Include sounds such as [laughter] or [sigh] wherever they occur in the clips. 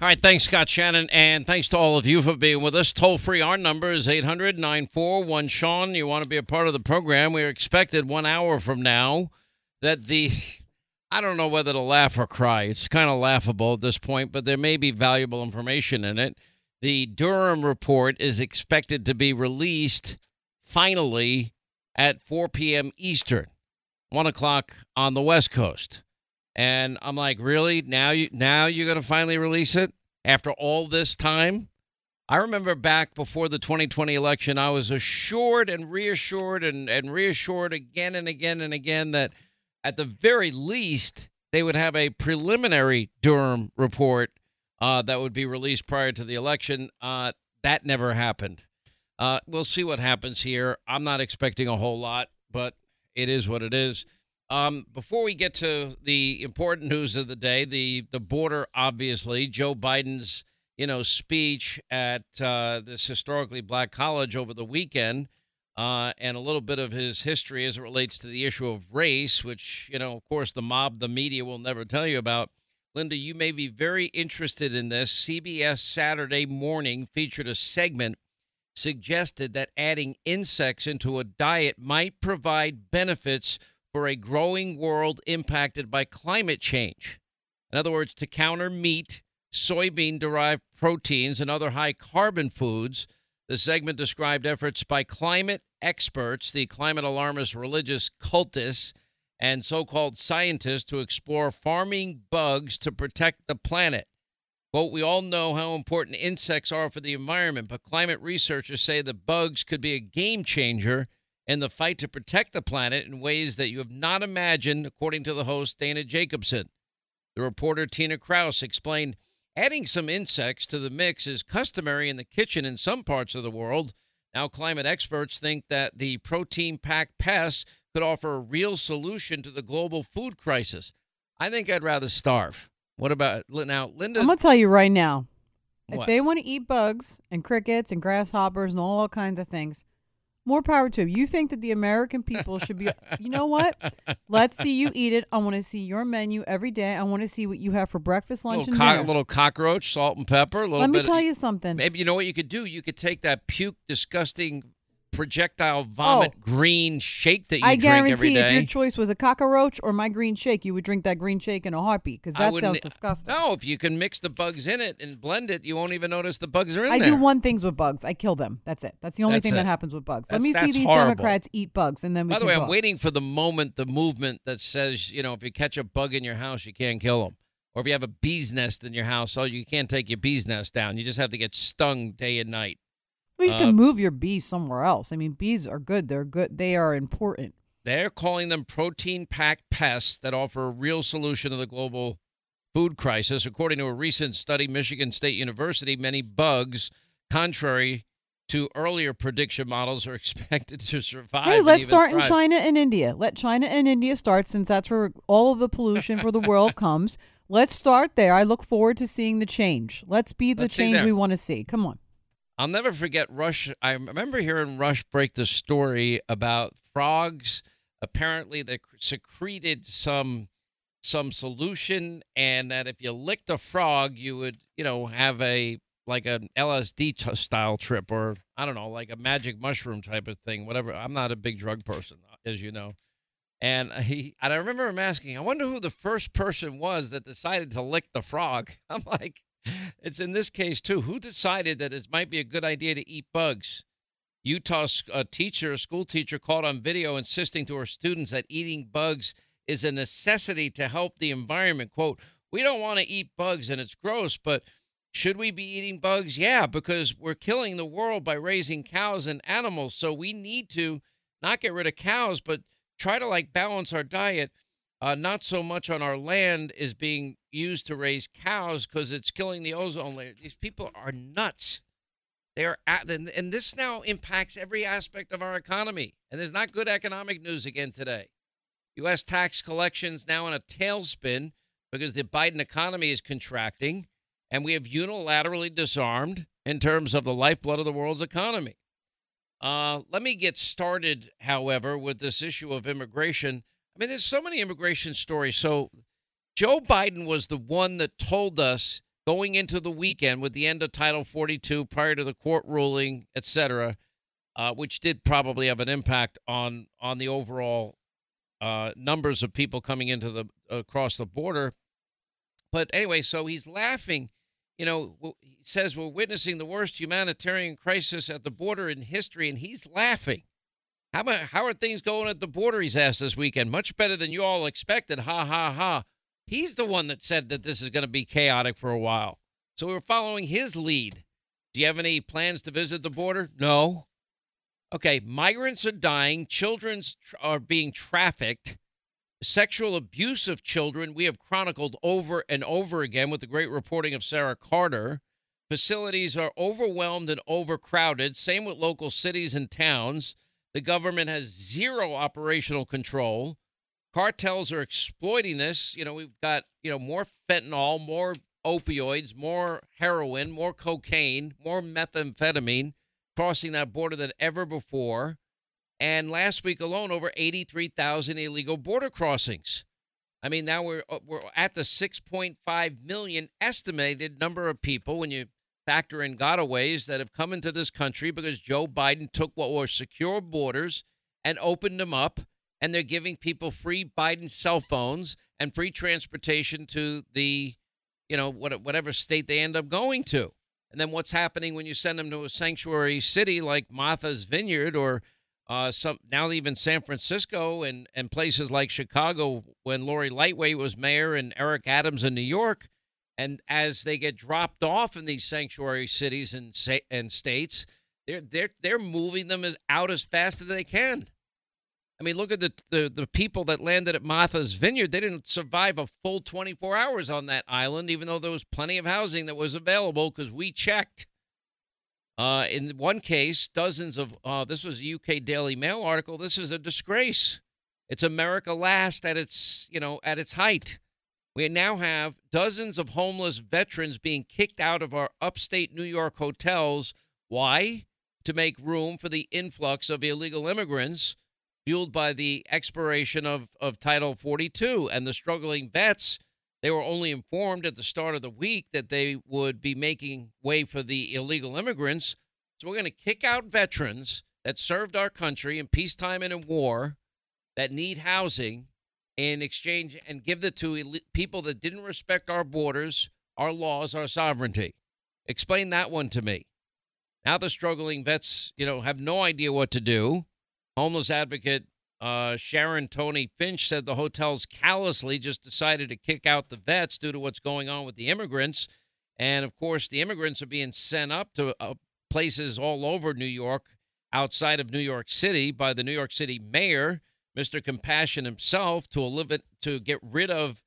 All right, thanks, Scott Shannon, and thanks to all of you for being with us. Toll free, our number is 800 941 Sean. You want to be a part of the program? We're expected one hour from now that the, I don't know whether to laugh or cry. It's kind of laughable at this point, but there may be valuable information in it. The Durham report is expected to be released finally at 4 p.m. Eastern, 1 o'clock on the West Coast. And I'm like, really? Now you now you're gonna finally release it after all this time? I remember back before the 2020 election, I was assured and reassured and, and reassured again and again and again that at the very least they would have a preliminary Durham report uh, that would be released prior to the election. Uh, that never happened. Uh, we'll see what happens here. I'm not expecting a whole lot, but it is what it is. Um, before we get to the important news of the day, the the border, obviously, Joe Biden's you know speech at uh, this historically black college over the weekend, uh, and a little bit of his history as it relates to the issue of race, which you know, of course, the mob, the media will never tell you about. Linda, you may be very interested in this. CBS Saturday Morning featured a segment suggested that adding insects into a diet might provide benefits for a growing world impacted by climate change. In other words, to counter meat, soybean derived proteins, and other high carbon foods, the segment described efforts by climate experts, the climate alarmist religious cultists, and so called scientists to explore farming bugs to protect the planet. Quote, we all know how important insects are for the environment, but climate researchers say the bugs could be a game changer in the fight to protect the planet in ways that you have not imagined, according to the host, Dana Jacobson. The reporter Tina Kraus explained adding some insects to the mix is customary in the kitchen in some parts of the world. Now, climate experts think that the protein packed pests could offer a real solution to the global food crisis. I think I'd rather starve. What about now, Linda? I'm gonna tell you right now. What? If they want to eat bugs and crickets and grasshoppers and all kinds of things, more power to 'em. You think that the American people should be? you know what? Let's see you eat it. I want to see your menu every day. I want to see what you have for breakfast, lunch, little, and co- dinner. little cockroach, salt and pepper. A little Let me bit tell of, you something. Maybe you know what you could do. You could take that puke, disgusting projectile oh. vomit Oh. green shake that you I drink every guarantee if your choice was a cockroach or my green shake, you would drink that green shake in a heartbeat because that sounds disgusting. No, if you can mix the bugs in it and blend it, you won't even notice the bugs are in I there. I do one things with bugs. I kill them. That's it. That's the only That's thing it. that happens with bugs. Let me see these horrible. Democrats eat bugs, and then we By the way, talk. I'm waiting for the moment, the movement that says, you know, if you catch a bug in your house, you can't kill them. Or if you have a bee's nest in your house, oh, you can't take your bee's nest down. You just have to get stung day and night. Well, you uh, can move your bees somewhere else. I mean, bees are good. They're good. They are important. They're calling them protein packed pests that offer a real solution to the global food crisis. According to a recent study, Michigan State University, many bugs, contrary to earlier prediction models, are [laughs] expected to survive. Hey, let's start in. China and India. Let China and India start since that's where all of the pollution for the world [laughs] comes. Let's start there. I look forward to seeing the change. Let's be the Let's change we want to see. Come on. I'll never forget Rush. I remember hearing Rush break the story about frogs. Apparently, they secreted some some solution, and that if you licked a frog, you would, you know, have a like an LSD t- style trip, or I don't know, like a magic mushroom type of thing. Whatever. I'm not a big drug person, as you know. And he and I remember him asking, I wonder who the first person was that decided to lick the frog. [laughs] I'm like, it's in this case too. Who decided that it might be a good idea to eat bugs? Utah s- a teacher, a school teacher, caught on video insisting to her students that eating bugs is a necessity to help the environment. "Quote: We don't want to eat bugs, and it's gross, but should we be eating bugs? Yeah, because we're killing the world by raising cows and animals. So we need to not get rid of cows, but try to like balance our diet. Uh, not so much on our land is being used to raise cows because it's killing the ozone layer. These people are nuts. They are at, and, and this now impacts every aspect of our economy. And there's not good economic news again today. U.S. tax collections now in a tailspin because the Biden economy is contracting, and we have unilaterally disarmed in terms of the lifeblood of the world's economy. Uh, let me get started, however, with this issue of immigration. I mean, there's so many immigration stories. So, Joe Biden was the one that told us going into the weekend with the end of Title 42 prior to the court ruling, et cetera, uh, which did probably have an impact on on the overall uh, numbers of people coming into the across the border. But anyway, so he's laughing. You know, he says we're witnessing the worst humanitarian crisis at the border in history, and he's laughing. How about how are things going at the border? He's asked this weekend. Much better than you all expected. Ha ha ha. He's the one that said that this is going to be chaotic for a while. So we're following his lead. Do you have any plans to visit the border? No. Okay, migrants are dying, children are being trafficked, sexual abuse of children we have chronicled over and over again with the great reporting of Sarah Carter. Facilities are overwhelmed and overcrowded, same with local cities and towns. The government has zero operational control. Cartels are exploiting this. You know, we've got, you know, more fentanyl, more opioids, more heroin, more cocaine, more methamphetamine crossing that border than ever before. And last week alone, over 83,000 illegal border crossings. I mean, now we're uh, we're at the 6.5 million estimated number of people when you factor in gotaways that have come into this country because Joe Biden took what were secure borders and opened them up, and they're giving people free Biden cell phones and free transportation to the, you know, whatever state they end up going to. And then what's happening when you send them to a sanctuary city like Martha's Vineyard or uh, some now even San Francisco and, and places like Chicago when Lori Lightweight was mayor and Eric Adams in New York. And as they get dropped off in these sanctuary cities and and states, they're they're they're moving them out as fast as they can. I mean, look at the, the, the people that landed at Martha's Vineyard. They didn't survive a full 24 hours on that island, even though there was plenty of housing that was available because we checked. Uh, in one case, dozens of uh, this was a UK Daily Mail article. This is a disgrace. It's America last at its you know at its height. We now have dozens of homeless veterans being kicked out of our upstate New York hotels. Why? To make room for the influx of illegal immigrants fueled by the expiration of, of Title 42 and the struggling vets. They were only informed at the start of the week that they would be making way for the illegal immigrants. So we're going to kick out veterans that served our country in peacetime and in war that need housing in exchange and give it to people that didn't respect our borders, our laws, our sovereignty. Explain that one to me. Now the struggling vets, you know, have no idea what to do. Homeless advocate uh, Sharon Tony Finch said the hotels callously just decided to kick out the vets due to what's going on with the immigrants. And of course, the immigrants are being sent up to uh, places all over New York, outside of New York City, by the New York City mayor, Mr. Compassion himself, to it, to get rid of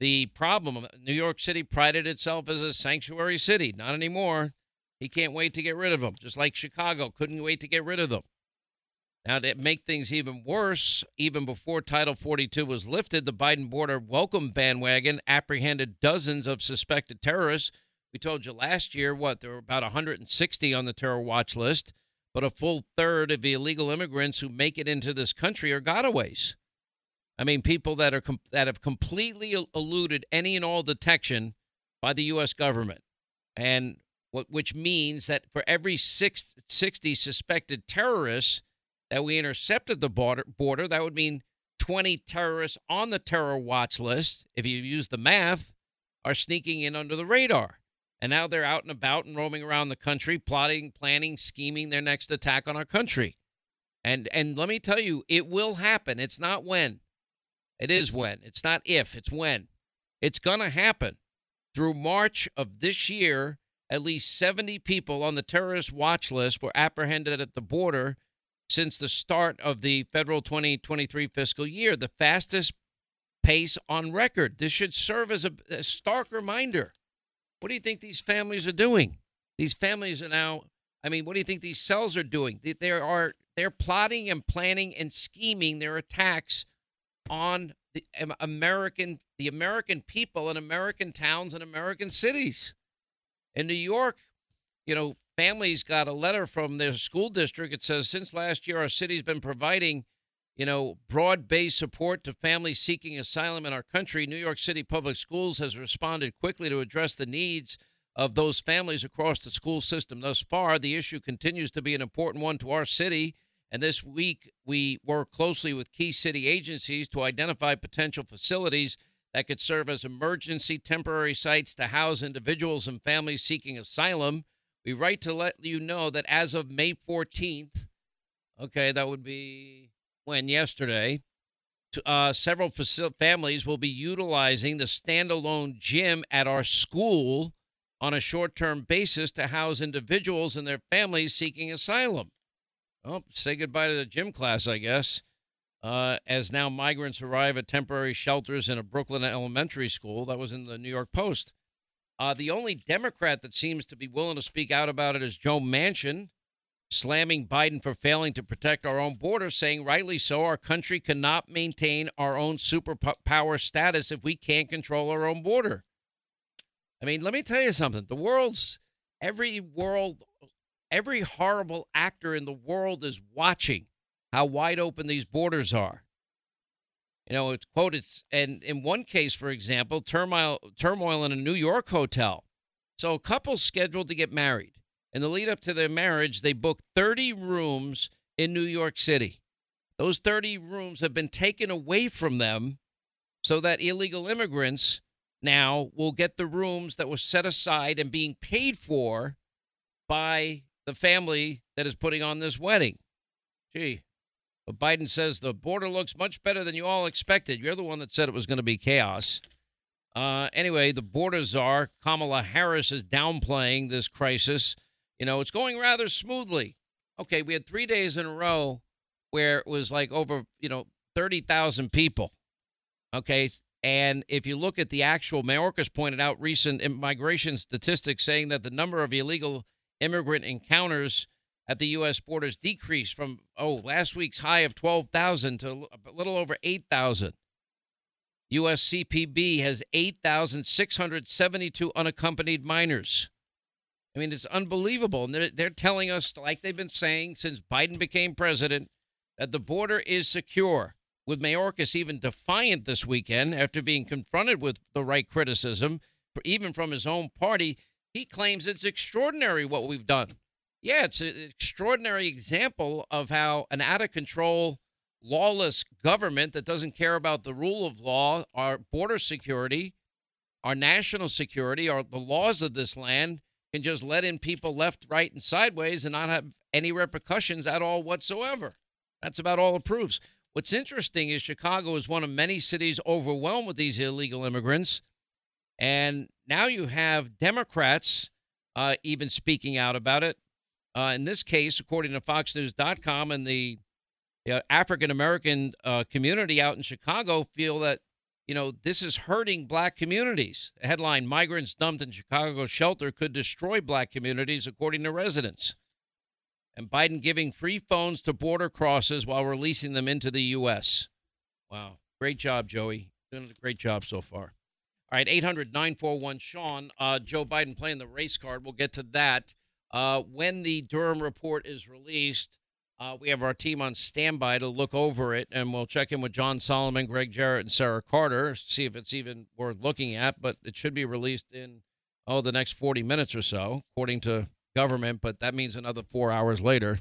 the problem. New York City prided itself as a sanctuary city. Not anymore. He can't wait to get rid of them, just like Chicago couldn't wait to get rid of them. Now, to make things even worse, even before Title 42 was lifted, the Biden border welcome bandwagon apprehended dozens of suspected terrorists. We told you last year, what, there were about 160 on the terror watch list, but a full third of the illegal immigrants who make it into this country are gotaways. I mean, people that are that have completely eluded any and all detection by the U.S. government, and what, which means that for every six, 60 suspected terrorists, that we intercepted the border, border, that would mean 20 terrorists on the terror watch list, if you use the math, are sneaking in under the radar. And now they're out and about and roaming around the country, plotting, planning, scheming their next attack on our country. And and let me tell you, it will happen. It's not when. It is when. It's not if, it's when. It's going to happen. Through March of this year, at least 70 people on the terrorist watch list were apprehended at the border since the start of the federal 2023 fiscal year, the fastest pace on record. This should serve as a, a stark reminder. What do you think these families are doing? These families are now, I mean, what do you think these cells are doing? They are they're plotting and planning and scheming their attacks on the American the American people in American towns and American cities. In New York, you know, families got a letter from their school district. It says, since last year, our city's been providing, you know, broad based support to families seeking asylum in our country, New York City Public Schools has responded quickly to address the needs of those families across the school system. Thus far, the issue continues to be an important one to our city. And this week, we work closely with key city agencies to identify potential facilities that could serve as emergency temporary sites to house individuals and families seeking asylum. We write to let you know that as of May 14th, okay, that would be when yesterday, uh, several families will be utilizing the standalone gym at our school on a short term basis to house individuals and their families seeking asylum. Oh, say goodbye to the gym class, I guess. Uh, as now migrants arrive at temporary shelters in a Brooklyn elementary school. That was in the New York Post. Uh, the only Democrat that seems to be willing to speak out about it is Joe Manchin, slamming Biden for failing to protect our own border, saying, rightly so, our country cannot maintain our own superpower status if we can't control our own border. I mean, let me tell you something. The world's every world, every horrible actor in the world is watching how wide open these borders are. You know, it's quoted, and in one case, for example, turmoil, turmoil in a New York hotel. So, a couple scheduled to get married. In the lead up to their marriage, they booked 30 rooms in New York City. Those 30 rooms have been taken away from them so that illegal immigrants now will get the rooms that were set aside and being paid for by the family that is putting on this wedding. Gee, but Biden says the border looks much better than you all expected. You're the one that said it was going to be chaos. Uh, anyway, the border czar, Kamala Harris, is downplaying this crisis. You know, it's going rather smoothly. Okay, we had three days in a row where it was like over, you know, 30,000 people. Okay, and if you look at the actual, Mayorkas pointed out recent immigration statistics saying that the number of illegal immigrant encounters at the U.S. borders decreased from, oh, last week's high of 12,000 to a little over 8,000. U.S. CPB has 8,672 unaccompanied minors. I mean, it's unbelievable. And they're, they're telling us, like they've been saying since Biden became president, that the border is secure with Mayorkas even defiant this weekend after being confronted with the right criticism, even from his own party. He claims it's extraordinary what we've done. Yeah, it's an extraordinary example of how an out of control, lawless government that doesn't care about the rule of law, our border security, our national security, our the laws of this land can just let in people left, right, and sideways and not have any repercussions at all whatsoever. That's about all it proves. What's interesting is Chicago is one of many cities overwhelmed with these illegal immigrants. And now you have Democrats uh, even speaking out about it. Uh, in this case, according to FoxNews.com and the uh, African American uh, community out in Chicago, feel that you know this is hurting black communities. Headline: Migrants dumped in Chicago shelter could destroy black communities, according to residents and Biden giving free phones to border crosses while releasing them into the U.S. Wow. Great job, Joey. Doing a great job so far. All right, 800 941 Sean. Uh, Joe Biden playing the race card. We'll get to that. Uh, when the Durham report is released, uh, we have our team on standby to look over it, and we'll check in with John Solomon, Greg Jarrett, and Sarah Carter, to see if it's even worth looking at. But it should be released in, oh, the next 40 minutes or so, according to government, but that means another four hours later.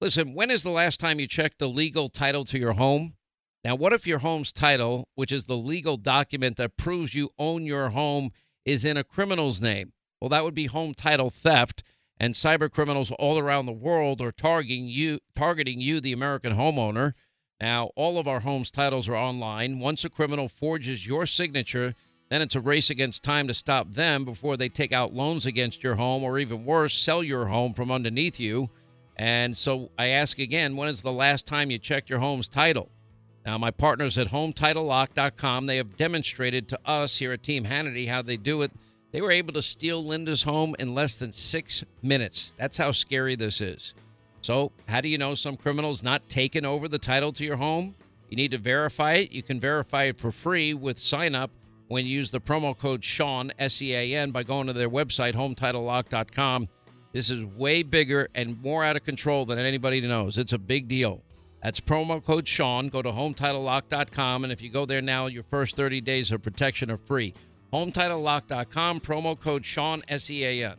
Listen, when is the last time you checked the legal title to your home? Now, what if your home's title, which is the legal document that proves you own your home, is in a criminal's name? Well, that would be home title theft, and cyber criminals all around the world are targeting you, targeting you, the American homeowner. Now, all of our home's titles are online. Once a criminal forges your signature, then it's a race against time to stop them before they take out loans against your home or even worse, sell your home from underneath you. And so I ask again, when is the last time you checked your home's title? Now, my partners at HometitleLock.com, they have demonstrated to us here at Team Hannity how they do it. They were able to steal Linda's home in less than six minutes. That's how scary this is. So, how do you know some criminal's not taken over the title to your home? You need to verify it. You can verify it for free with sign up when you use the promo code Sean, S E A N, by going to their website, hometitlelock.com. This is way bigger and more out of control than anybody knows. It's a big deal. That's promo code Sean. Go to HometitleLock.com, and if you go there now, your first 30 days of protection are free. HometitleLock.com, promo code Sean, S E A N.